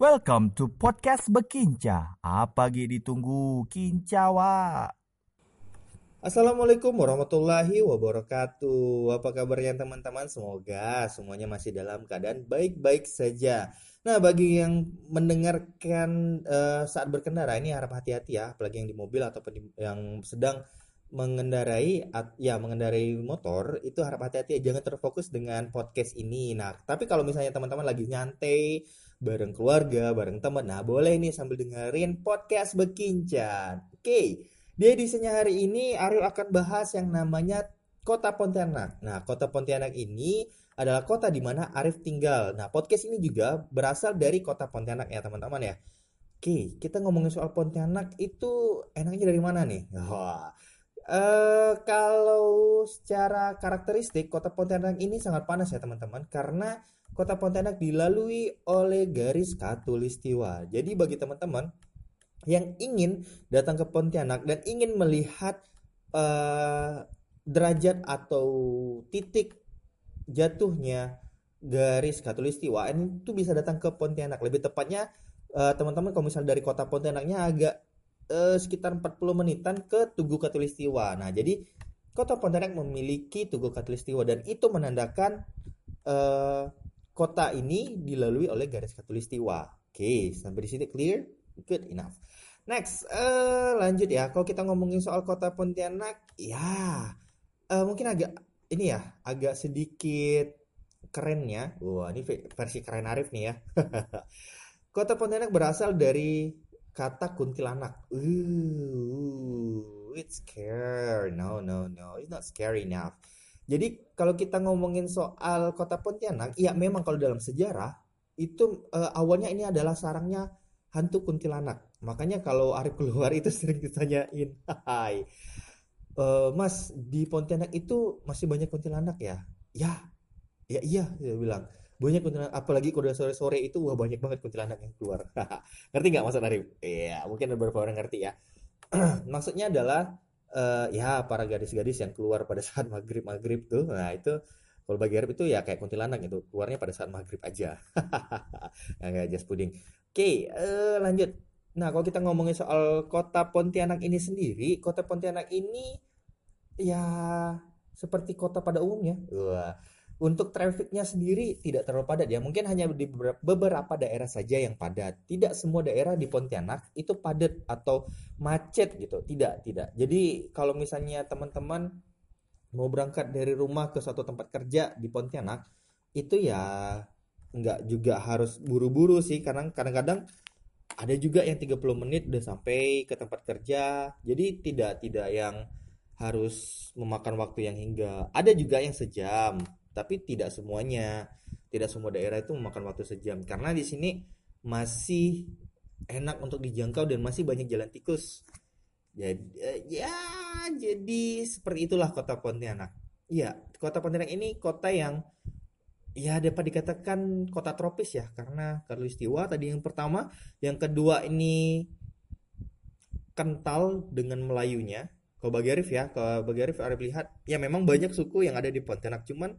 Welcome to podcast Bekinca. Apa lagi ditunggu? Kinca wa. Assalamualaikum warahmatullahi wabarakatuh. Apa kabarnya teman-teman? Semoga semuanya masih dalam keadaan baik-baik saja. Nah, bagi yang mendengarkan uh, saat berkendara ini harap hati-hati ya, apalagi yang di mobil ataupun yang sedang mengendarai ya mengendarai motor itu harap hati-hati ya jangan terfokus dengan podcast ini. Nah, tapi kalau misalnya teman-teman lagi nyantai bareng keluarga, bareng teman. Nah, boleh nih sambil dengerin podcast Bekincan. Oke, di edisinya hari ini Ariel akan bahas yang namanya Kota Pontianak. Nah, Kota Pontianak ini adalah kota di mana Arif tinggal. Nah, podcast ini juga berasal dari Kota Pontianak ya, teman-teman ya. Oke, kita ngomongin soal Pontianak itu enaknya dari mana nih? Wah, Uh, kalau secara karakteristik kota Pontianak ini sangat panas ya teman-teman karena kota Pontianak dilalui oleh garis katulistiwa. Jadi bagi teman-teman yang ingin datang ke Pontianak dan ingin melihat uh, derajat atau titik jatuhnya garis katulistiwa itu bisa datang ke Pontianak. Lebih tepatnya uh, teman-teman kalau misalnya dari kota Pontianaknya agak uh, sekitar 40 menitan ke Tugu Katulistiwa. Nah, jadi kota Pontianak memiliki Tugu Katulistiwa dan itu menandakan uh, kota ini dilalui oleh garis katulistiwa. Oke, sampai di sini clear? Good enough. Next, uh, lanjut ya. Kalau kita ngomongin soal kota Pontianak, ya uh, mungkin agak ini ya, agak sedikit kerennya. Wah, ini versi keren Arif nih ya. kota Pontianak berasal dari kata kuntilanak. Uh, it's scary. No, no, no. It's not scary enough. Jadi kalau kita ngomongin soal kota Pontianak, ya memang kalau dalam sejarah itu uh, awalnya ini adalah sarangnya hantu kuntilanak. Makanya kalau Arif keluar itu sering ditanyain, "Hai, uh, Mas di Pontianak itu masih banyak kuntilanak ya?" "Ya." "Ya iya," dia bilang. Banyak kuntilanak, apalagi kalau sore-sore itu wah banyak banget kuntilanak yang keluar. ngerti nggak maksud Arif? Iya, mungkin beberapa orang ngerti ya. Maksudnya adalah uh, ya para gadis-gadis yang keluar pada saat maghrib maghrib tuh. Nah itu kalau bagi Arab itu ya kayak kuntilanak itu keluarnya pada saat maghrib aja. Kayak just puding. Oke okay, uh, eh, lanjut. Nah kalau kita ngomongin soal kota Pontianak ini sendiri kota Pontianak ini ya seperti kota pada umumnya. Wah untuk trafficnya sendiri tidak terlalu padat ya, mungkin hanya di beberapa daerah saja yang padat. Tidak semua daerah di Pontianak itu padat atau macet gitu, tidak, tidak. Jadi kalau misalnya teman-teman mau berangkat dari rumah ke suatu tempat kerja di Pontianak, itu ya nggak juga harus buru-buru sih, karena kadang-kadang ada juga yang 30 menit udah sampai ke tempat kerja. Jadi tidak tidak yang harus memakan waktu yang hingga. Ada juga yang sejam tapi tidak semuanya. Tidak semua daerah itu memakan waktu sejam. Karena di sini masih enak untuk dijangkau dan masih banyak jalan tikus. Jadi eh, ya jadi seperti itulah kota Pontianak. Ya kota Pontianak ini kota yang ya dapat dikatakan kota tropis ya. Karena Katulistiwa tadi yang pertama. Yang kedua ini kental dengan Melayunya kalau bagi Arif ya kalau bagi Arif Arif lihat ya memang banyak suku yang ada di Pontianak. Cuman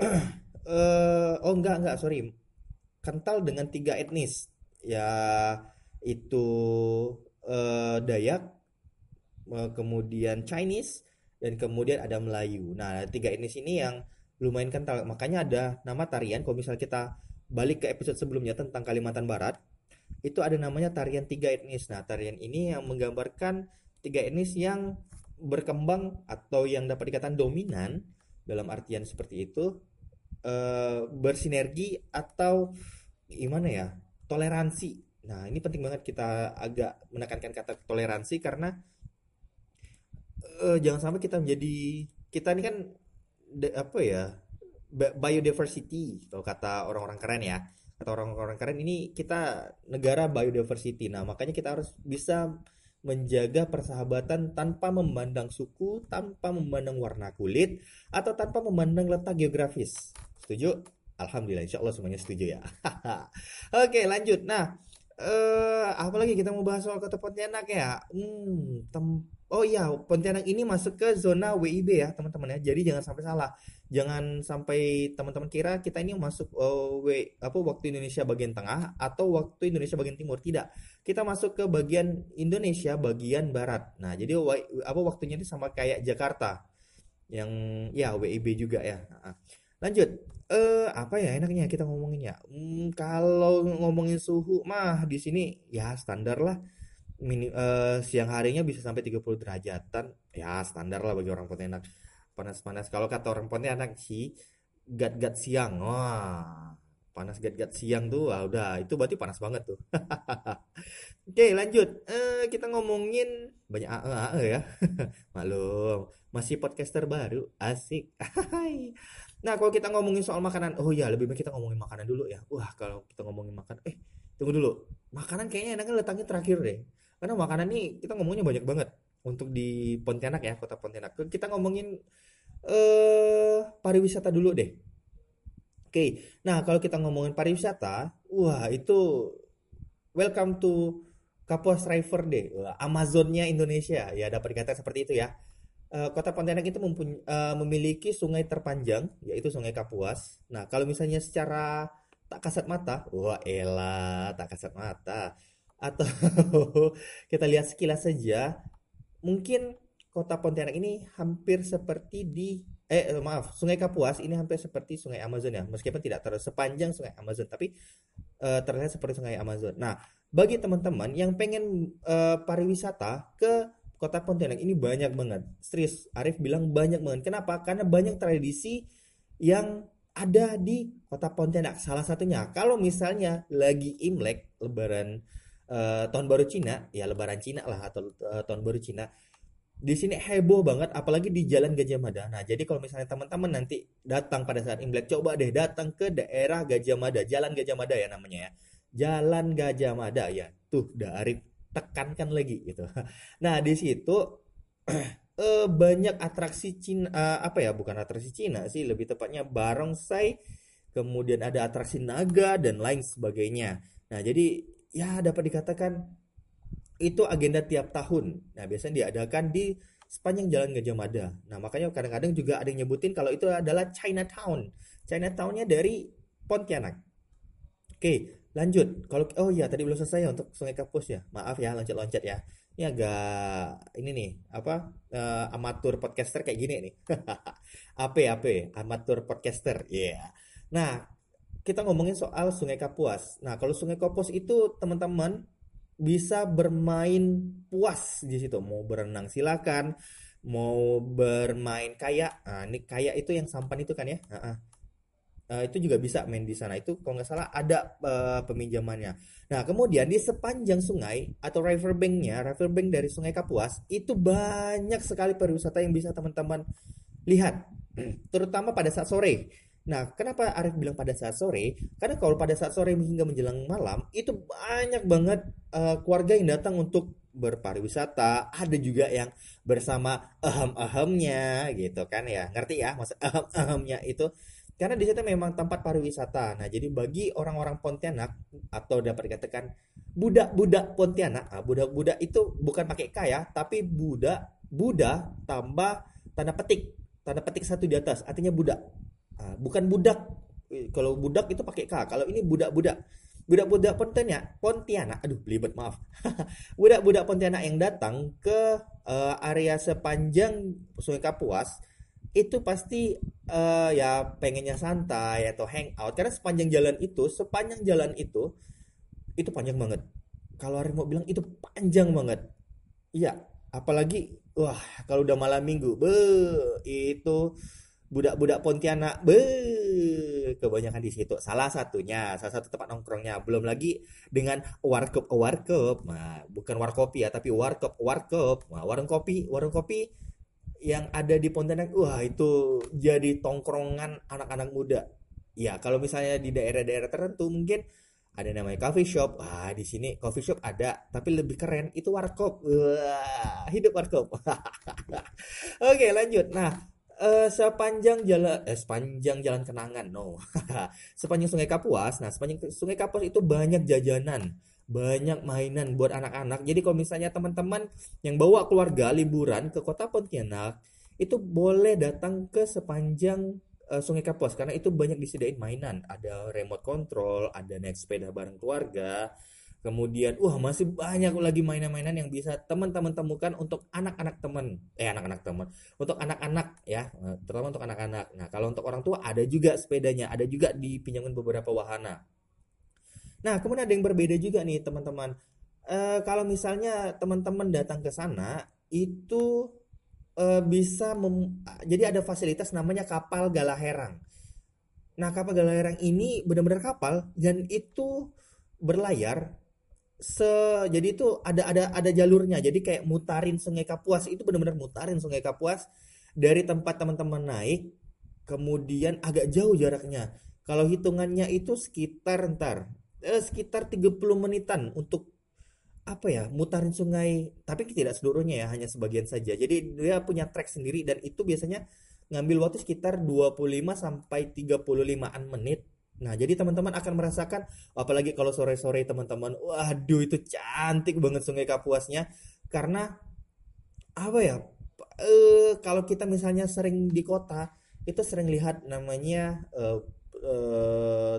uh, oh enggak enggak sorry. Kental dengan tiga etnis. Ya itu uh, Dayak uh, kemudian Chinese dan kemudian ada Melayu. Nah tiga etnis ini yang lumayan kental. Makanya ada nama tarian kalau misalnya kita balik ke episode sebelumnya tentang Kalimantan Barat itu ada namanya tarian tiga etnis. Nah tarian ini yang menggambarkan tiga etnis yang berkembang atau yang dapat dikatakan dominan dalam artian seperti itu e, bersinergi atau gimana ya toleransi. Nah ini penting banget kita agak menekankan kata toleransi karena e, jangan sampai kita menjadi kita ini kan de, apa ya biodiversity kalau kata orang-orang keren ya. Kata orang-orang keren ini kita negara biodiversity. Nah makanya kita harus bisa menjaga persahabatan tanpa memandang suku, tanpa memandang warna kulit, atau tanpa memandang letak geografis. Setuju? Alhamdulillah, insya Allah semuanya setuju ya. Oke, lanjut. Nah, eh, apalagi kita mau bahas soal kota Pontianak ya. Hmm, tem Oh iya, Pontianak ini masuk ke zona WIB ya, teman-teman ya. Jadi jangan sampai salah. Jangan sampai teman-teman kira kita ini masuk uh, w, apa waktu Indonesia bagian tengah atau waktu Indonesia bagian timur. Tidak. Kita masuk ke bagian Indonesia bagian barat. Nah, jadi apa waktunya ini sama kayak Jakarta. Yang ya WIB juga ya. Lanjut. Eh apa ya enaknya kita ngomongin ya? Hmm, kalau ngomongin suhu mah di sini ya standar lah mini, uh, siang harinya bisa sampai 30 derajatan ya standar lah bagi orang Pontianak panas-panas. Kalau kata orang Pontianak sih gat-gat siang. Wah panas gat-gat siang tuh. Wah, udah itu berarti panas banget tuh. Oke lanjut. Uh, kita ngomongin banyak AE, AE ya. Maklum masih podcaster baru asik. Nah kalau kita ngomongin soal makanan oh ya lebih baik kita ngomongin makanan dulu ya. Wah kalau kita ngomongin makan eh tunggu dulu. Makanan kayaknya enaknya letaknya terakhir deh. Karena makanan nih kita ngomongnya banyak banget untuk di Pontianak ya, kota Pontianak. Kita ngomongin eh pariwisata dulu deh. Oke, nah kalau kita ngomongin pariwisata, wah itu welcome to Kapuas River deh, Amazonnya Indonesia ya dapat dikatakan seperti itu ya. Uh, kota Pontianak itu uh, memiliki sungai terpanjang yaitu Sungai Kapuas. Nah kalau misalnya secara tak kasat mata, wah elah tak kasat mata atau kita lihat sekilas saja mungkin kota Pontianak ini hampir seperti di eh maaf Sungai Kapuas ini hampir seperti Sungai Amazon ya meskipun tidak terlalu sepanjang Sungai Amazon tapi uh, terlihat seperti Sungai Amazon. Nah bagi teman-teman yang pengen uh, pariwisata ke kota Pontianak ini banyak banget. Serius Arif bilang banyak banget. Kenapa? Karena banyak tradisi yang ada di kota Pontianak. Salah satunya kalau misalnya lagi Imlek Lebaran uh, tahun baru Cina, ya Lebaran Cina lah atau uh, tahun baru Cina. Di sini heboh banget, apalagi di Jalan Gajah Mada. Nah, jadi kalau misalnya teman-teman nanti datang pada saat Imlek, coba deh datang ke daerah Gajah Mada, Jalan Gajah Mada ya namanya ya. Jalan Gajah Mada ya. Tuh, dari tekankan lagi gitu. Nah, di situ uh, banyak atraksi Cina uh, apa ya bukan atraksi Cina sih lebih tepatnya barongsai kemudian ada atraksi naga dan lain sebagainya nah jadi ya dapat dikatakan itu agenda tiap tahun. Nah, biasanya diadakan di sepanjang Jalan Gajah Mada. Nah, makanya kadang-kadang juga ada yang nyebutin kalau itu adalah Chinatown. Chinatownnya dari Pontianak. Oke, lanjut. Kalau oh iya tadi belum selesai ya untuk Sungai Kapus ya. Maaf ya, loncat-loncat ya. Ini agak ini nih, apa? Uh, amatur podcaster kayak gini nih. AP AP, amatur podcaster. Iya. Yeah. Nah, kita ngomongin soal Sungai Kapuas. Nah, kalau Sungai Kapuas itu teman-teman bisa bermain puas di situ. Mau berenang silakan, mau bermain kayak. Nah, ini kayak itu yang sampan itu kan ya. Nah, uh, itu juga bisa main di sana. Itu kalau nggak salah ada uh, peminjamannya. Nah, kemudian di sepanjang sungai atau riverbanknya, riverbank dari Sungai Kapuas itu banyak sekali pariwisata yang bisa teman-teman lihat, terutama pada saat sore. Nah, kenapa Arif bilang pada saat sore? Karena kalau pada saat sore hingga menjelang malam, itu banyak banget uh, keluarga yang datang untuk berpariwisata. Ada juga yang bersama ahem-ahemnya gitu kan ya. Ngerti ya maksud ahem-ahemnya itu? Karena di situ memang tempat pariwisata. Nah, jadi bagi orang-orang Pontianak atau dapat dikatakan budak-budak Pontianak, nah, budak-budak itu bukan pakai K ya, tapi budak, Buddha tambah tanda petik, tanda petik satu di atas, artinya budak Ah, bukan budak. Kalau budak itu pakai K. Kalau ini budak-budak. Budak-budak Pontianak, Pontianak, aduh belibet maaf. Budak-budak Pontianak yang datang ke uh, area sepanjang Sungai Kapuas itu pasti uh, ya pengennya santai atau hangout karena sepanjang jalan itu, sepanjang jalan itu itu panjang banget. Kalau Arif mau bilang itu panjang banget. Iya, apalagi wah kalau udah malam minggu, be itu budak-budak Pontianak be kebanyakan di situ. Salah satunya salah satu tempat nongkrongnya. Belum lagi dengan warkop warkop. Nah bukan warkopi ya tapi warkop warkop. Nah, warung kopi warung kopi yang ada di Pontianak wah itu jadi tongkrongan anak-anak muda. Ya kalau misalnya di daerah-daerah tertentu mungkin ada namanya coffee shop. Ah di sini coffee shop ada tapi lebih keren itu warkop. Wah hidup warkop. Oke lanjut. Nah Eh, sepanjang jalan eh sepanjang jalan kenangan no. Sepanjang Sungai Kapuas nah sepanjang Sungai Kapuas itu banyak jajanan banyak mainan buat anak-anak. Jadi kalau misalnya teman-teman yang bawa keluarga liburan ke kota Pontianak itu boleh datang ke sepanjang eh, Sungai Kapuas. Karena itu banyak disediain mainan. Ada remote control ada naik sepeda bareng keluarga Kemudian, wah masih banyak lagi mainan-mainan yang bisa teman-teman temukan untuk anak-anak teman, eh anak-anak teman, untuk anak-anak ya, eh, terutama untuk anak-anak. Nah, kalau untuk orang tua ada juga sepedanya, ada juga dipinjamin beberapa wahana. Nah, kemudian ada yang berbeda juga nih teman-teman. Eh, kalau misalnya teman-teman datang ke sana, itu eh, bisa mem- jadi ada fasilitas namanya kapal Galaherang. Nah, kapal Galaherang ini benar-benar kapal dan itu berlayar se jadi itu ada ada ada jalurnya. Jadi kayak mutarin Sungai Kapuas itu benar-benar mutarin Sungai Kapuas dari tempat teman-teman naik kemudian agak jauh jaraknya. Kalau hitungannya itu sekitar ntar eh, sekitar 30 menitan untuk apa ya mutarin sungai tapi tidak seluruhnya ya hanya sebagian saja jadi dia punya trek sendiri dan itu biasanya ngambil waktu sekitar 25 sampai 35an menit nah jadi teman-teman akan merasakan apalagi kalau sore-sore teman-teman waduh itu cantik banget sungai Kapuasnya. Karena apa ya eh, kalau kita misalnya sering di kota itu sering lihat namanya eh, eh,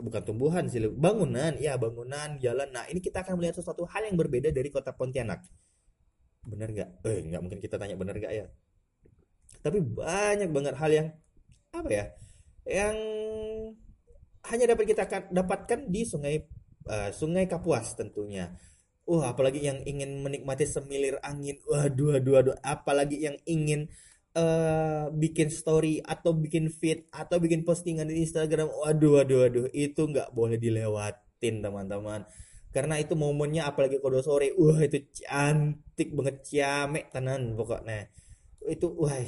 bukan tumbuhan sih bangunan. Ya bangunan jalan. Nah ini kita akan melihat sesuatu hal yang berbeda dari kota Pontianak. Benar nggak? Eh nggak mungkin kita tanya benar nggak ya? Tapi banyak banget hal yang apa ya yang hanya dapat kita dapatkan di sungai eh, Sungai Kapuas tentunya Wah, apalagi yang ingin menikmati semilir angin. Waduh, waduh, waduh. Apalagi yang ingin eh bikin story atau bikin feed atau bikin postingan di Instagram. Waduh, waduh, waduh. Itu nggak boleh dilewatin, teman-teman. Karena itu momennya apalagi kode sore. Wah, itu cantik banget, ciamik tenan pokoknya. Itu, wah,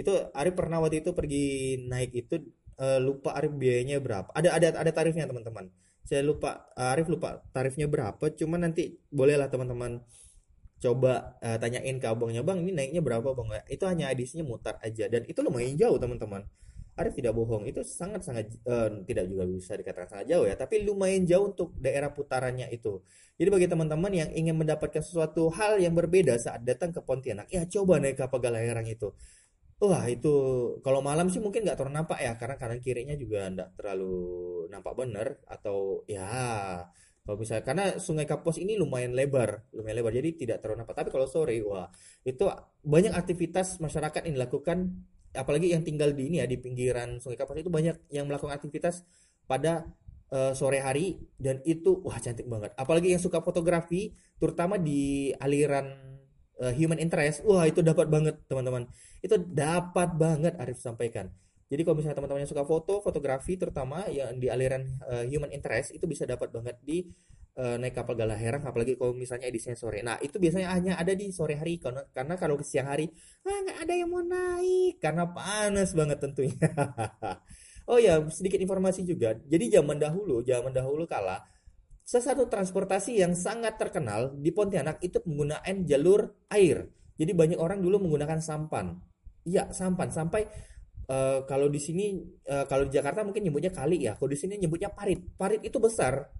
itu Arif pernah waktu itu pergi naik itu eh, lupa Arif biayanya berapa. Ada ada ada tarifnya, teman-teman. Saya lupa Arif lupa tarifnya berapa cuman nanti bolehlah teman-teman coba eh, tanyain ke abangnya bang ini naiknya berapa bang itu hanya edisinya mutar aja dan itu lumayan jauh teman-teman. Arif tidak bohong itu sangat-sangat eh, tidak juga bisa dikatakan sangat jauh ya tapi lumayan jauh untuk daerah putarannya itu. Jadi bagi teman-teman yang ingin mendapatkan sesuatu hal yang berbeda saat datang ke Pontianak ya coba naik kapal Galaherang itu Wah itu kalau malam sih mungkin nggak terlalu nampak ya karena kanan kirinya juga nggak terlalu nampak bener atau ya kalau misalnya karena Sungai Kapos ini lumayan lebar lumayan lebar jadi tidak terlalu nampak. Tapi kalau sore wah itu banyak aktivitas masyarakat yang dilakukan apalagi yang tinggal di ini ya di pinggiran Sungai Kapos itu banyak yang melakukan aktivitas pada eh, sore hari dan itu wah cantik banget. Apalagi yang suka fotografi terutama di aliran eh, human interest wah itu dapat banget teman-teman itu dapat banget Arif sampaikan. Jadi kalau misalnya teman-teman yang suka foto, fotografi terutama yang di aliran eh, human interest itu bisa dapat banget di eh, naik kapal Galaherang apalagi kalau misalnya edisinya sore. Nah, itu biasanya hanya ada di sore hari karena karena kalau siang hari ah ada yang mau naik karena panas banget tentunya. Oh ya, sedikit informasi juga. Jadi zaman dahulu, zaman dahulu kala salah satu transportasi yang sangat terkenal di Pontianak itu penggunaan jalur air. Jadi banyak orang dulu menggunakan sampan. Iya, sampan. Sampai eh, kalau di sini eh, kalau di Jakarta mungkin nyebutnya kali ya. Kalau di sini nyebutnya parit. Parit itu besar.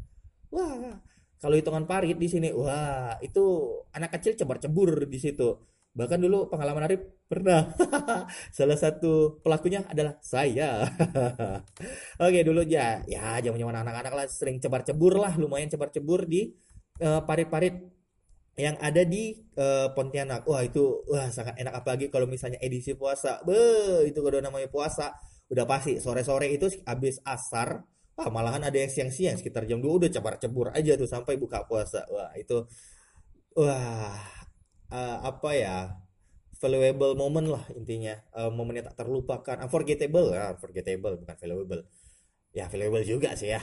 Wah, kalau hitungan parit di sini, wah, itu anak kecil cebar-cebur di situ. Bahkan dulu pengalaman Arif pernah. Salah satu pelakunya adalah saya. Oke, dulu ya, ya zaman-zaman anak-anak lah sering cebar-cebur lah, lumayan cebar-cebur di eh, parit-parit yang ada di eh, Pontianak. Wah, itu wah sangat enak apalagi kalau misalnya edisi puasa. Be, itu kalau namanya puasa udah pasti sore-sore itu habis asar. Wah, malahan ada yang siang-siang sekitar jam 2 udah cebar-cebur aja tuh sampai buka puasa. Wah, itu wah eh, apa ya? Valuable moment lah intinya. Eh, momen yang tak terlupakan. Unforgettable ya, unforgettable bukan valuable. Ya, valuable juga sih ya.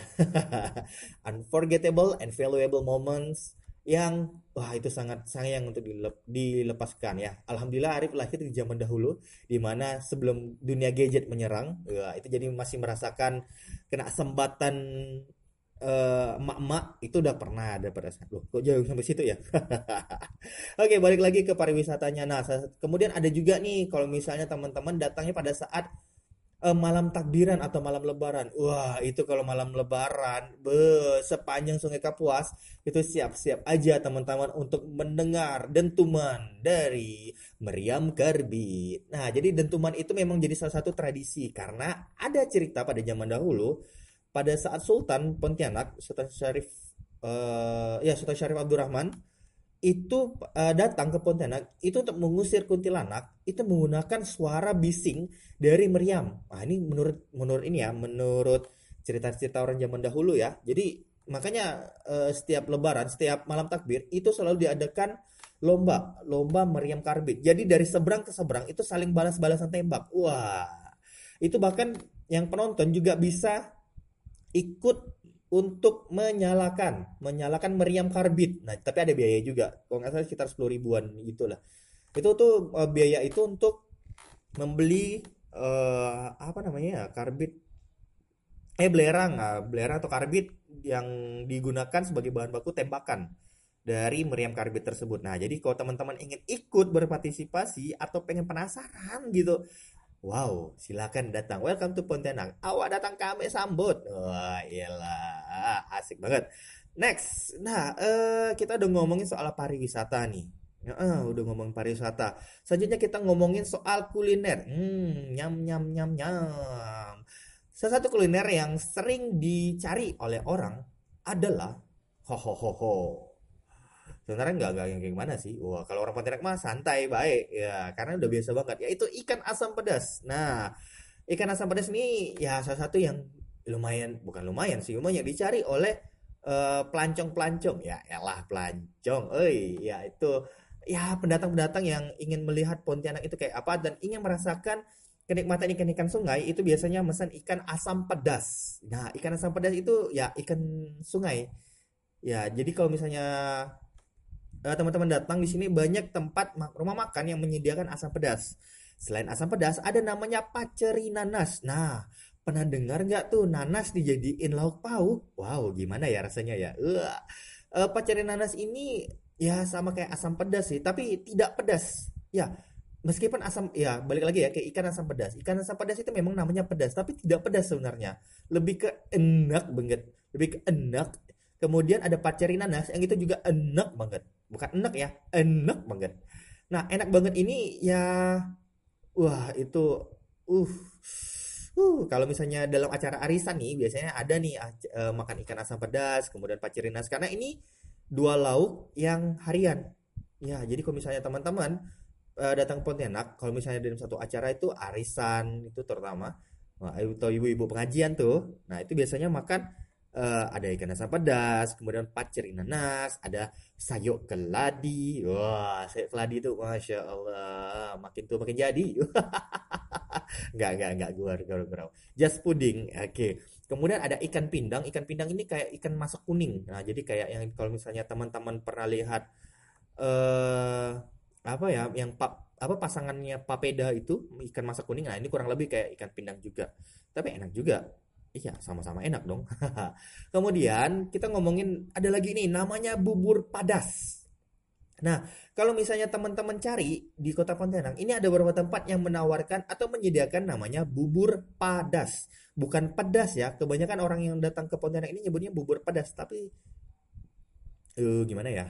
Unforgettable and valuable moments yang wah itu sangat sayang untuk dilep- dilepaskan ya. Alhamdulillah Arif lahir di zaman dahulu di mana sebelum dunia gadget menyerang, wah, itu jadi masih merasakan kena sembatan eh, emak-emak itu udah pernah ada pada saat loh kok jauh sampai situ ya? Oke balik lagi ke pariwisatanya. Nah kemudian ada juga nih kalau misalnya teman-teman datangnya pada saat eh, malam takbiran atau malam lebaran. Wah itu kalau malam lebaran be sepanjang Sungai Kapuas itu siap-siap aja teman-teman untuk mendengar dentuman dari meriam karbit nah jadi dentuman itu memang jadi salah satu tradisi karena ada cerita pada zaman dahulu pada saat Sultan Pontianak, Sultan Syarif eh, ya Sultan Syarif Abdurrahman itu eh, datang ke Pontianak itu untuk mengusir kuntilanak itu menggunakan suara bising dari meriam. Nah, ini menurut menurut ini ya, menurut cerita-cerita orang zaman dahulu ya. Jadi makanya eh, setiap lebaran, setiap malam takbir itu selalu diadakan lomba, lomba meriam karbit. Jadi dari seberang ke seberang itu saling balas-balasan tembak. Wah, itu bahkan yang penonton juga bisa ikut untuk menyalakan menyalakan meriam karbit. Nah, tapi ada biaya juga. Kalau nggak salah sekitar 10 ribuan gitulah. Itu tuh eh, biaya itu untuk membeli eh, apa namanya ya? Karbit eh belerang, ah, belerang atau karbit yang digunakan sebagai bahan baku tembakan dari meriam karbit tersebut. Nah, jadi kalau teman-teman ingin ikut berpartisipasi atau pengen penasaran gitu, Wow, silakan datang. Welcome to Pontianak. Awak datang kami sambut. Wah, iyalah, asik banget. Next, nah eh, kita udah ngomongin soal pariwisata nih. Eh, udah ngomongin pariwisata. Selanjutnya kita ngomongin soal kuliner. Hmm, nyam nyam nyam nyam. Salah satu kuliner yang sering dicari oleh orang adalah ho ho ho ho. Sebenarnya nggak nggak yang kayak gimana sih? Wah, kalau orang Pontianak mah santai baik ya, karena udah biasa banget. Yaitu ikan asam pedas. Nah, ikan asam pedas ini ya salah satu yang lumayan, bukan lumayan sih, lumayan dicari oleh eh, pelancong-pelancong. Ya, elah pelancong. Eh, ya itu ya pendatang-pendatang yang ingin melihat Pontianak itu kayak apa dan ingin merasakan kenikmatan ikan-ikan sungai itu biasanya pesan ikan asam pedas. Nah, ikan asam pedas itu ya ikan sungai. Ya, jadi kalau misalnya teman-teman datang di sini banyak tempat ma- rumah makan yang menyediakan asam pedas. Selain asam pedas, ada namanya paceri nanas. Nah, pernah dengar nggak tuh nanas dijadiin lauk pauk? Wow, gimana ya rasanya ya? Eh, paceri nanas ini ya sama kayak asam pedas sih, tapi tidak pedas. Ya, meskipun asam, ya balik lagi ya ke ikan asam pedas. Ikan asam pedas itu memang namanya pedas, tapi tidak pedas sebenarnya. Lebih ke enak banget, lebih ke enak. Kemudian ada paceri nanas yang itu juga enak banget. Bukan enak ya, enak banget. Nah, enak banget ini ya wah itu uh uh kalau misalnya dalam acara arisan nih biasanya ada nih eh, makan ikan asam pedas, kemudian paceri nanas karena ini dua lauk yang harian. Ya, jadi kalau misalnya teman-teman eh, datang Pontianak, kalau misalnya dalam satu acara itu arisan itu terutama atau ibu-ibu pengajian tuh. Nah, itu biasanya makan eh, ada ikan asam pedas, kemudian paceri nanas, ada sayur keladi. Wah, sayur keladi itu Masya Allah, makin tua makin jadi. Enggak, enggak, enggak, gua gua gua. Just pudding. Oke. Kemudian ada ikan pindang. Ikan pindang ini kayak ikan masak kuning. Nah, jadi kayak yang kalau misalnya teman-teman pernah lihat eh apa ya yang pap apa pasangannya papeda itu ikan masak kuning nah ini kurang lebih kayak ikan pindang juga tapi enak juga iya sama-sama enak dong. Kemudian kita ngomongin ada lagi nih namanya bubur padas. Nah kalau misalnya teman-teman cari di kota Pontianak ini ada beberapa tempat yang menawarkan atau menyediakan namanya bubur padas. Bukan pedas ya kebanyakan orang yang datang ke Pontianak ini nyebutnya bubur pedas tapi eh, gimana ya?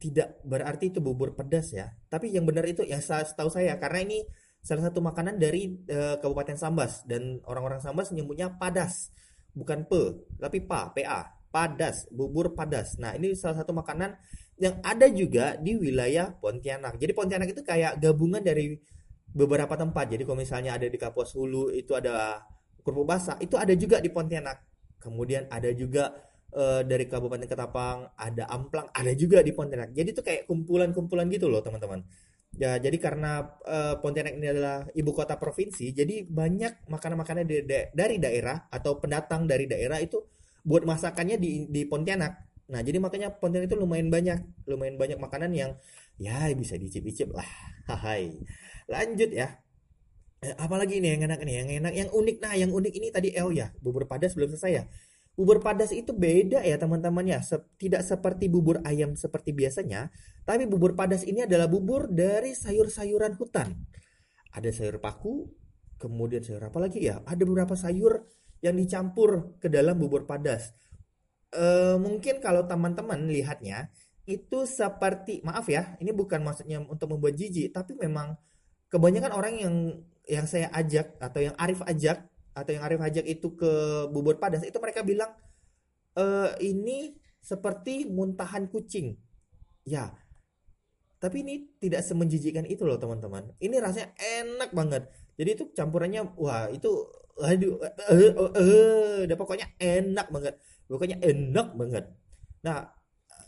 Tidak berarti itu bubur pedas ya. Tapi yang benar itu saya setahu saya karena ini salah satu makanan dari eh, Kabupaten Sambas dan orang-orang Sambas menyebutnya padas, bukan pe, tapi pa, pa, padas, bubur padas. Nah, ini salah satu makanan yang ada juga di wilayah Pontianak. Jadi Pontianak itu kayak gabungan dari beberapa tempat. Jadi kalau misalnya ada di Kapuas Hulu itu ada kerupuk basah, itu ada juga di Pontianak. Kemudian ada juga eh, dari Kabupaten Ketapang, ada Amplang, ada juga di Pontianak. Jadi itu kayak kumpulan-kumpulan gitu loh, teman-teman. Ya, jadi karena eh, Pontianak ini adalah ibu kota provinsi, jadi banyak makanan-makanan dari, da- dari daerah atau pendatang dari daerah itu buat masakannya di di Pontianak. Nah, jadi makanya Pontianak itu lumayan banyak, lumayan banyak makanan yang ya bisa dicip-icip lah. Hai. Lanjut ya. Eh, apalagi ini yang enak nih, yang enak, yang unik. Nah, yang unik ini tadi oh ya, bubur padas belum selesai ya. Bubur padas itu beda ya teman-teman ya. Se- tidak seperti bubur ayam seperti biasanya, tapi bubur padas ini adalah bubur dari sayur-sayuran hutan. Ada sayur paku, kemudian sayur apa lagi ya? Ada beberapa sayur yang dicampur ke dalam bubur padas. Eh, mungkin kalau teman-teman lihatnya itu seperti maaf ya, ini bukan maksudnya untuk membuat jijik, tapi memang kebanyakan orang yang yang saya ajak atau yang Arif ajak atau yang Arif ajak itu ke bubur padas itu mereka bilang eh ini seperti muntahan kucing. Ya, tapi ini tidak semenjijikkan itu loh teman-teman. Ini rasanya enak banget. Jadi itu campurannya wah itu aduh eh, eh, eh, eh, udah pokoknya enak banget. Pokoknya enak banget. Nah,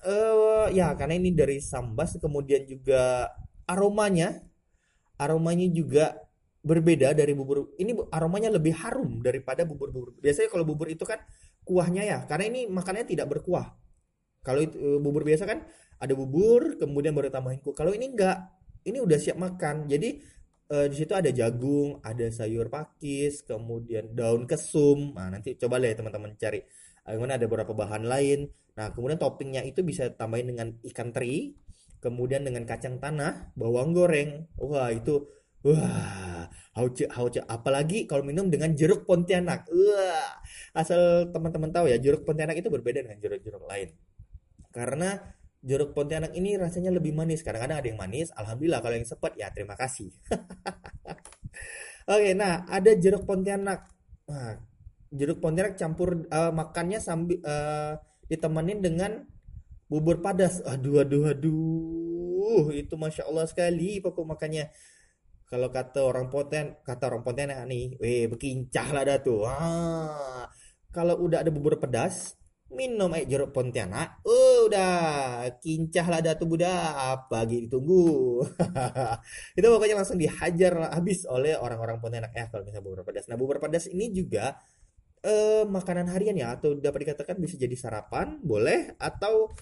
eh ya karena ini dari sambas kemudian juga aromanya aromanya juga berbeda dari bubur ini aromanya lebih harum daripada bubur-bubur. Biasanya kalau bubur itu kan kuahnya ya, karena ini makannya tidak berkuah. Kalau itu eh, bubur biasa kan ada bubur, kemudian baru tambahin kuah. Kalau ini enggak, ini udah siap makan. Jadi eh, di situ ada jagung, ada sayur pakis, kemudian daun kesum. Nah, nanti coba deh teman-teman cari. Kemudian ada beberapa bahan lain. Nah, kemudian toppingnya itu bisa tambahin dengan ikan teri, kemudian dengan kacang tanah, bawang goreng. Wah, itu wah, hauce hauce apalagi kalau minum dengan jeruk Pontianak. Wah, asal teman-teman tahu ya, jeruk Pontianak itu berbeda dengan jeruk-jeruk lain. Karena jeruk Pontianak ini rasanya lebih manis. Kadang-kadang ada yang manis, alhamdulillah kalau yang sepet ya terima kasih. Oke, nah ada jeruk Pontianak. Nah, jeruk Pontianak campur eh, makannya sambil eh, ditemenin dengan bubur padas. Aduh, aduh, aduh, itu masya Allah sekali pokok makannya. Kalau kata orang Pontianak, kata orang Pontianak nih, weh bekincah lah dah tuh. Ah, kalau udah ada bubur pedas, minum air jeruk Pontianak, uh, udah kincah lah dah tuh budak. Apa lagi ditunggu? Itu pokoknya langsung dihajar habis oleh orang-orang Pontianak ya kalau misalnya bubur pedas. Nah, bubur pedas ini juga eh, makanan harian ya atau dapat dikatakan bisa jadi sarapan boleh atau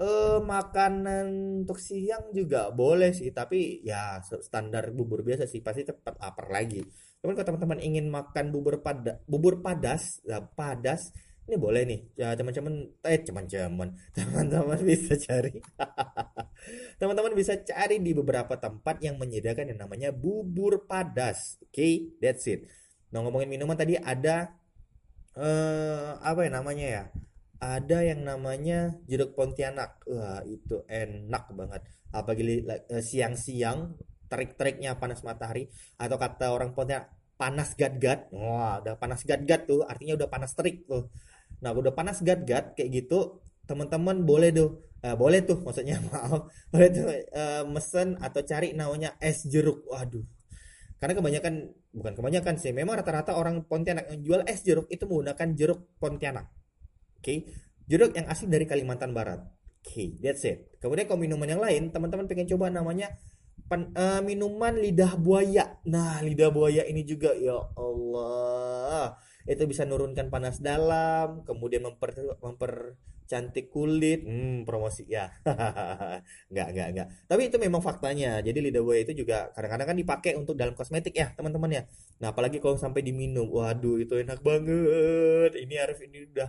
eh, makanan untuk siang juga boleh sih tapi ya standar bubur biasa sih pasti cepat lapar lagi. Cuman kalau teman-teman ingin makan bubur pada bubur padas ya, padas ini boleh nih. Ya teman-teman eh teman-teman teman-teman bisa cari. Teman-teman bisa cari di beberapa tempat yang menyediakan yang namanya bubur padas. Oke that's it. Nah ngomongin minuman tadi ada eh apa ya namanya ya? Ada yang namanya jeruk Pontianak. Wah, itu enak banget. Apalagi eh, siang-siang terik-teriknya panas matahari atau kata orang Pontianak panas gat-gat. Wah, udah panas gat-gat tuh, artinya udah panas terik tuh. Nah, udah panas gat-gat kayak gitu, teman-teman boleh tuh eh, boleh tuh maksudnya maaf, boleh tuh eh, mesen atau cari namanya es jeruk. Waduh, karena kebanyakan, bukan kebanyakan sih, memang rata-rata orang Pontianak yang jual es jeruk itu menggunakan jeruk Pontianak. Oke, jeruk yang asli dari Kalimantan Barat. Oke, that's it. Kemudian kalau minuman yang lain, teman-teman pengen coba namanya pen- eh, minuman lidah buaya. Nah, lidah buaya ini juga ya Allah, itu bisa nurunkan panas dalam, kemudian memper mempercantik kulit. Hmm, promosi ya. Nggak, nggak, nggak. Tapi itu memang faktanya. Jadi lidah buaya itu juga kadang-kadang kan dipakai untuk dalam kosmetik ya, teman-teman ya. Nah, apalagi kalau sampai diminum. Waduh, itu enak banget. Ini Arif ini udah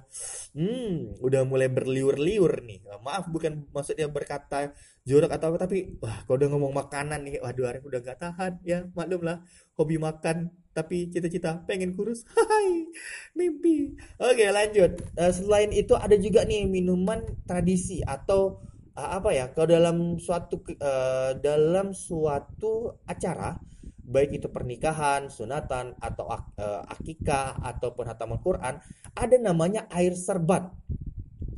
hmm, udah mulai berliur-liur nih. Nah, Maaf bukan maksudnya berkata jorok atau apa tapi wah, kalau udah ngomong makanan nih, waduh Arif udah gak tahan ya. Maklum lah, hobi makan tapi cita-cita pengen kurus. Hai, mimpi. Oke, lanjut. Eh, selain itu ada juga nih minuman tradisi atau eh, apa ya? Kalau dalam suatu eh, dalam suatu acara baik itu pernikahan, sunatan atau eh, akikah ataupun hataman Quran, ada namanya air serbat.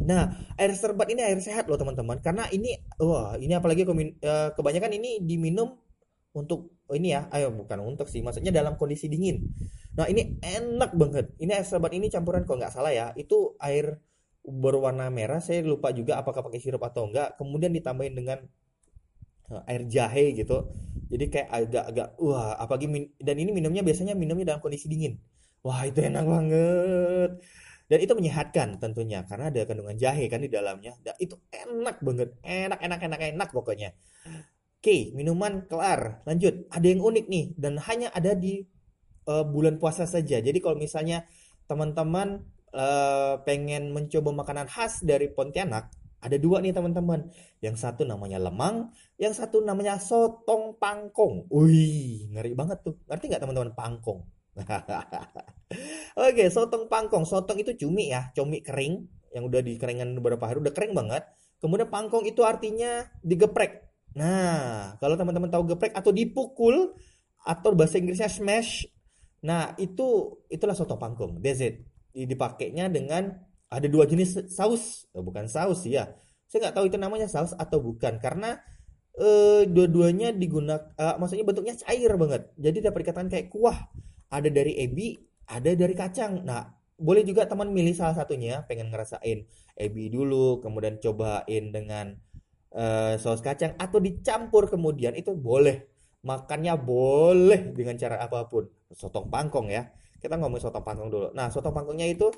Nah, air serbat ini air sehat loh teman-teman, karena ini wah ini apalagi kebanyakan ini diminum untuk ini ya, ayo bukan untuk sih, maksudnya dalam kondisi dingin. Nah ini enak banget. Ini air serbat ini campuran kalau nggak salah ya, itu air berwarna merah. Saya lupa juga apakah pakai sirup atau enggak. Kemudian ditambahin dengan eh, air jahe gitu. Jadi kayak agak-agak wah, apalagi min- dan ini minumnya biasanya minumnya dalam kondisi dingin. Wah, itu enak banget. Dan itu menyehatkan tentunya karena ada kandungan jahe kan di dalamnya. Dan itu enak banget. Enak enak enak enak pokoknya. Oke, minuman kelar. Lanjut. Ada yang unik nih dan hanya ada di eh, bulan puasa saja. Jadi kalau misalnya teman-teman eh, pengen mencoba makanan khas dari Pontianak, ada dua nih teman-teman. Yang satu namanya lemang, yang satu namanya sotong pangkong. Wih, ngeri banget tuh. Ngerti nggak teman-teman pangkong? Oke, sotong pangkong. Sotong itu cumi ya, cumi kering yang udah dikeringkan beberapa hari, udah kering banget. Kemudian pangkong itu artinya digeprek. Nah, kalau teman-teman tahu geprek atau dipukul atau bahasa Inggrisnya smash, nah itu itulah soto pangkong. That's it. Dipakainya dengan ada dua jenis saus, oh, bukan saus ya. Saya nggak tahu itu namanya saus atau bukan karena eh, dua-duanya digunakan, eh, maksudnya bentuknya cair banget. Jadi dapat dikatakan kayak kuah. Ada dari ebi, ada dari kacang. Nah, boleh juga teman milih salah satunya, pengen ngerasain ebi dulu, kemudian cobain dengan eh, saus kacang atau dicampur kemudian itu boleh. Makannya boleh dengan cara apa pun. Sotong pangkong ya. Kita ngomong sotong pangkong dulu. Nah, sotong pangkongnya itu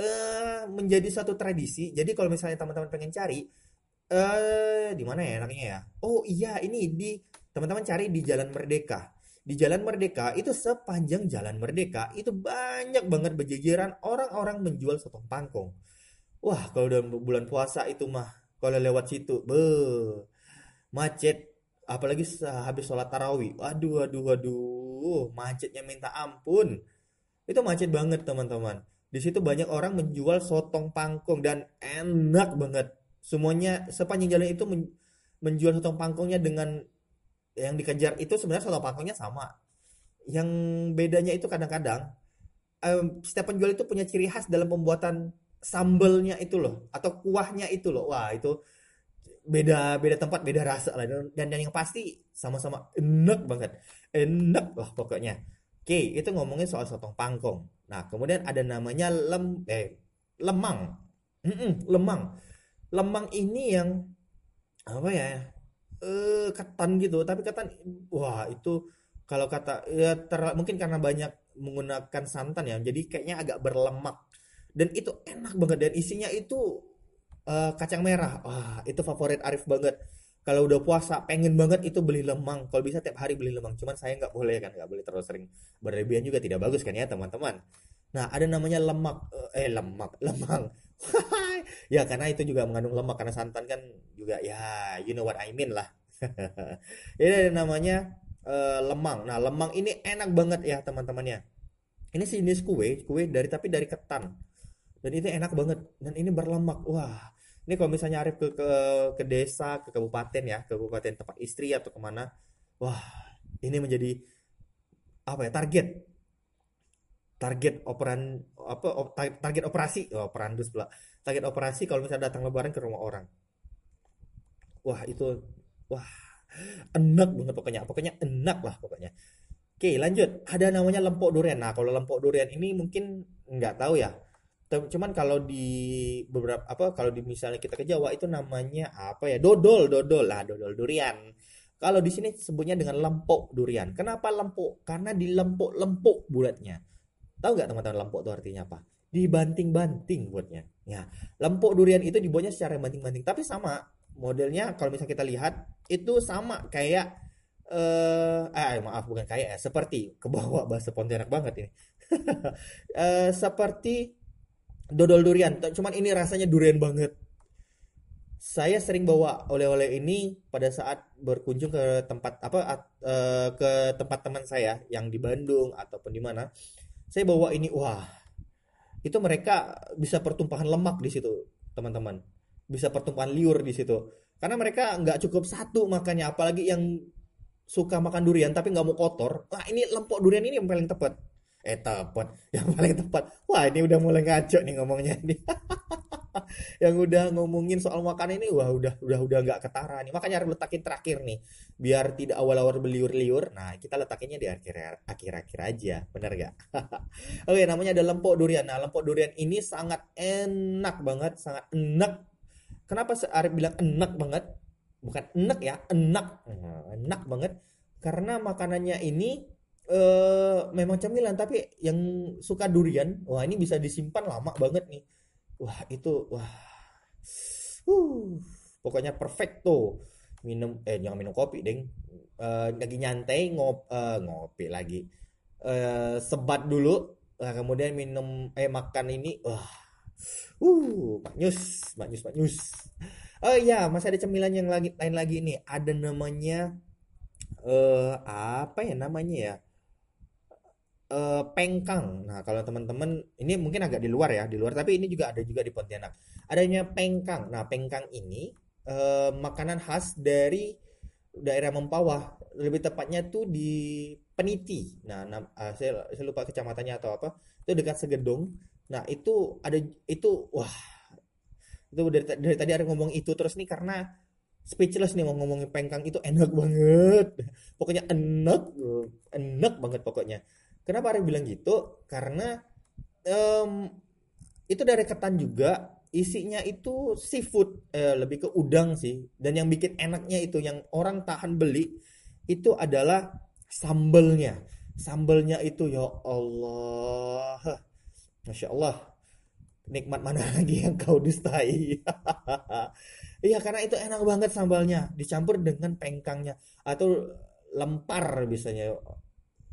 eh menjadi satu tradisi. Jadi kalau misalnya teman-teman pengen cari eh di mana ya enaknya ya? Oh iya, ini di teman-teman cari di Jalan Merdeka. Di Jalan Merdeka itu sepanjang Jalan Merdeka itu banyak banget berjejeran orang-orang menjual sotong pangkong. Wah, kalau dalam bulan puasa itu mah kalau lewat situ, be macet apalagi habis sholat tarawih. Waduh, waduh, waduh, macetnya minta ampun. Itu macet banget, teman-teman. Di situ banyak orang menjual sotong pangkong dan enak banget. Semuanya sepanjang jalan itu menjual sotong pangkongnya dengan yang dikejar itu sebenarnya sotong pangkongnya sama. Yang bedanya itu kadang-kadang um, setiap penjual itu punya ciri khas dalam pembuatan sambelnya itu loh atau kuahnya itu loh. Wah, itu beda beda tempat beda rasa lah dan, dan yang pasti sama-sama enak banget. Enak lah pokoknya. Oke, itu ngomongin soal sotong pangkong. Nah, kemudian ada namanya lem eh lemang. Mm-mm, lemang. Lemang ini yang apa ya? Eh ketan gitu, tapi ketan wah itu kalau kata ya ter, mungkin karena banyak menggunakan santan ya, jadi kayaknya agak berlemak. Dan itu enak banget dan isinya itu uh, kacang merah. Wah, itu favorit Arif banget. Kalau udah puasa pengen banget itu beli lemang. Kalau bisa tiap hari beli lemang. Cuman saya nggak boleh kan nggak boleh terlalu sering berlebihan juga. Tidak bagus kan ya teman-teman? Nah ada namanya lemak. Eh lemak. Lemang. Ya karena itu juga mengandung lemak. Karena santan kan juga ya you know what I mean lah. Ini ada namanya uh, lemang. Nah lemang ini enak banget ya teman-temannya ini jenis kue kue dari tapi dari ketan. Dan ini enak banget. Dan ini berlemak. Wah ini kalau misalnya Arif ke, ke ke desa ke kabupaten ya ke kabupaten tempat istri atau ke mana wah ini menjadi apa ya target. Target operan apa target operasi. Oh, operandus pula. Target operasi kalau misalnya datang lebaran ke rumah orang. Wah itu wah enak banget pokoknya. Pokoknya enak lah pokoknya. Oke lanjut. Ada namanya lempok durian. Nah kalau lempok durian ini mungkin nggak tahu ya cuman kalau di beberapa apa kalau di misalnya kita ke Jawa itu namanya apa ya? Dodol dodol. Lah dodol durian. Kalau di sini sebutnya dengan lempok durian. Kenapa lempok? Karena di lempok lempok bulatnya tahu nggak teman-teman lempok itu artinya apa? Dibanting-banting buatnya. Ya lempok durian itu dibuatnya secara banting-banting. Tapi sama modelnya kalau misalnya kita lihat itu sama kayak eh eh maaf bukan kayak ya seperti. Ke bawah bahasa Pontianak banget ini. Eh, seperti dodol durian. Cuman ini rasanya durian banget. Saya sering bawa oleh-oleh ini pada saat berkunjung ke tempat apa uh, ke tempat teman saya yang di Bandung ataupun di mana. Saya bawa ini wah itu mereka bisa pertumpahan lemak di situ teman-teman. Bisa pertumpahan liur di situ. Karena mereka nggak cukup satu makannya apalagi yang suka makan durian tapi nggak mau kotor. Wah ini lempok durian ini yang paling tepat eh tepat yang paling tepat. Wah ini udah mulai ngaco nih ngomongnya nih yang udah ngomongin soal makan ini wah udah udah udah nggak ketara nih. Makanya harus letakin terakhir nih. Biar tidak awal-awal beliur-liur nah kita letakinnya di akhir akhir-akhir aja. Bener gak oke namanya ada lempok durian. Nah lempok durian ini sangat enak banget sangat enak. Kenapa Arif bilang enak banget? Bukan enak ya enak. Nah, enak banget. Karena makanannya ini eh memang cemilan tapi yang suka durian wah ini bisa disimpan lama banget nih wah itu wah uh pokoknya perfecto minum eh jangan minum kopi deng uh, lagi nyantai ngop uh, ngopi lagi uh, sebat dulu Nah, kemudian minum eh makan ini wah. Uh, maknyus, maknyus, maknyus. Oh iya, masih ada cemilan yang lagi lain lagi ini. Ada namanya eh apa ya namanya ya? Eh pengkang. Nah, kalau teman-teman ini mungkin agak di luar ya, di luar tapi ini juga ada juga di Pontianak. Adanya pengkang. Nah, pengkang ini eh makanan khas dari daerah Mempawah. Lebih tepatnya tuh di Peniti. Nah, ah, saya, saya lupa kecamatannya atau apa. Itu dekat Segedung. Nah, itu ada itu wah, itu dari, dari tadi ada ngomong itu terus nih karena speechless nih mau ngomongin pengkang itu enak banget. Pokoknya enak, enak banget pokoknya. Kenapa Arif bilang gitu? Karena em, itu dari ketan juga, isinya itu seafood, eh, lebih ke udang sih. Dan yang bikin enaknya itu yang orang tahan beli itu adalah sambelnya. Sambelnya itu ya Allah, Masya Allah, nikmat mana lagi yang kau dustai? Iya, karena itu enak banget sambalnya, dicampur dengan pengkangnya atau lempar biasanya.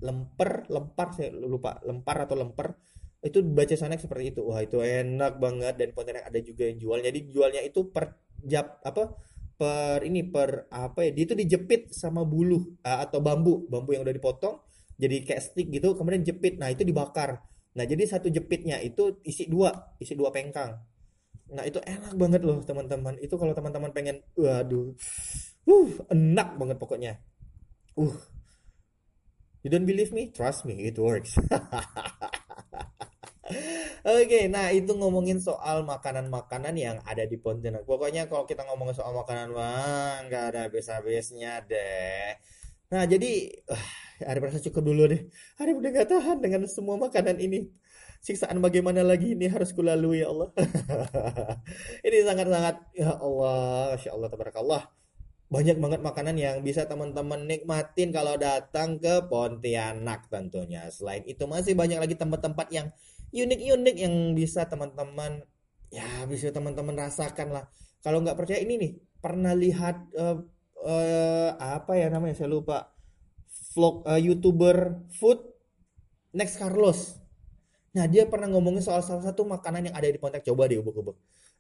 Lemper, lempar saya lupa, lempar atau lemper. Itu baca sana seperti itu. Wah, itu enak banget dan Pontianak ada juga yang jual. Jadi jualnya itu per jap apa? Per ini per apa ya? Dia itu dijepit sama bulu ah, atau bambu, bambu yang udah dipotong jadi kayak stick gitu, kemudian jepit. Nah, itu dibakar. Nah, jadi satu jepitnya itu isi dua, isi dua pengkang. Nah, itu enak banget loh, teman-teman. Itu kalau teman-teman pengen, waduh, uh, enak banget pokoknya. Uh, you don't believe me? Trust me, it works. Oke, nah itu ngomongin soal makanan-makanan yang ada di Pontianak. Pokoknya kalau kita ngomongin soal makanan, wah, nggak ada habis-habisnya deh. Nah, jadi, uh, Arif rasa cukup dulu deh. Arif udah gak tahan dengan semua makanan ini. Siksaan bagaimana lagi ini harus kulalui ya Allah. Ini sangat-sangat ya Allah, Masya Allah, tabarakallah. Banyak banget makanan yang bisa teman-teman nikmatin kalau datang ke Pontianak tentunya. Selain itu masih banyak lagi tempat-tempat yang unik-unik yang bisa teman-teman ya bisa teman-teman rasakan lah. Kalau nggak percaya ini nih, pernah lihat eh, eh, apa ya namanya saya lupa vlog eh, YouTuber food Next Carlos. Nah, dia pernah ngomongin soal salah satu makanan yang ada di Pontianak. Coba deh ubek-ubek.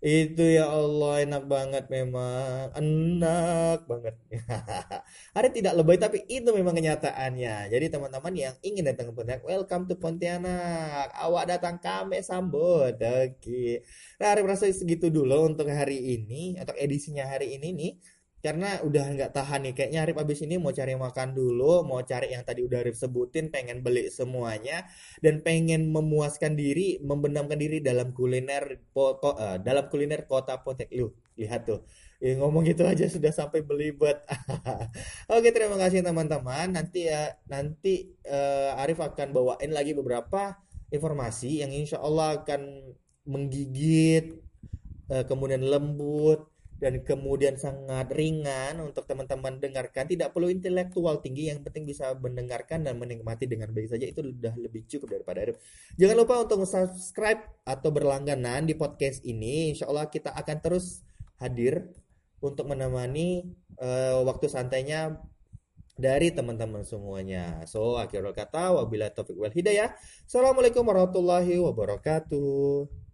Itu ya Allah enak banget memang. Enak banget. Ada tidak lebay tapi itu memang kenyataannya. Jadi teman-teman yang ingin datang ke Pontianak, welcome to Pontianak. Awak datang kami sambut. Oke. Nah, Arif rasa segitu dulu untuk hari ini, atau edisinya hari ini nih. Karena udah nggak tahan nih, kayaknya Arif abis ini mau cari makan dulu, mau cari yang tadi udah Arif sebutin, pengen beli semuanya, dan pengen memuaskan diri, membenamkan diri dalam kuliner po- ko- eh, dalam kuliner kota Pontianak. Lu, lihat tuh, Ya, ngomong gitu aja sudah sampai belibet. Oke, terima kasih teman-teman. Nanti ya, nanti eh, Arif akan bawain lagi beberapa informasi yang insya Allah akan menggigit, eh, kemudian lembut dan kemudian sangat ringan untuk teman-teman dengarkan. Tidak perlu intelektual tinggi, yang penting bisa mendengarkan dan menikmati dengan baik saja itu sudah lebih cukup daripada Arif. Jangan lupa untuk subscribe atau berlangganan di podcast ini. Insya Allah kita akan terus hadir untuk menemani eh, waktu santainya dari teman-teman semuanya. So, akhirul kata, wabillahi taufiq wal hidayah. Assalamualaikum warahmatullahi wabarakatuh.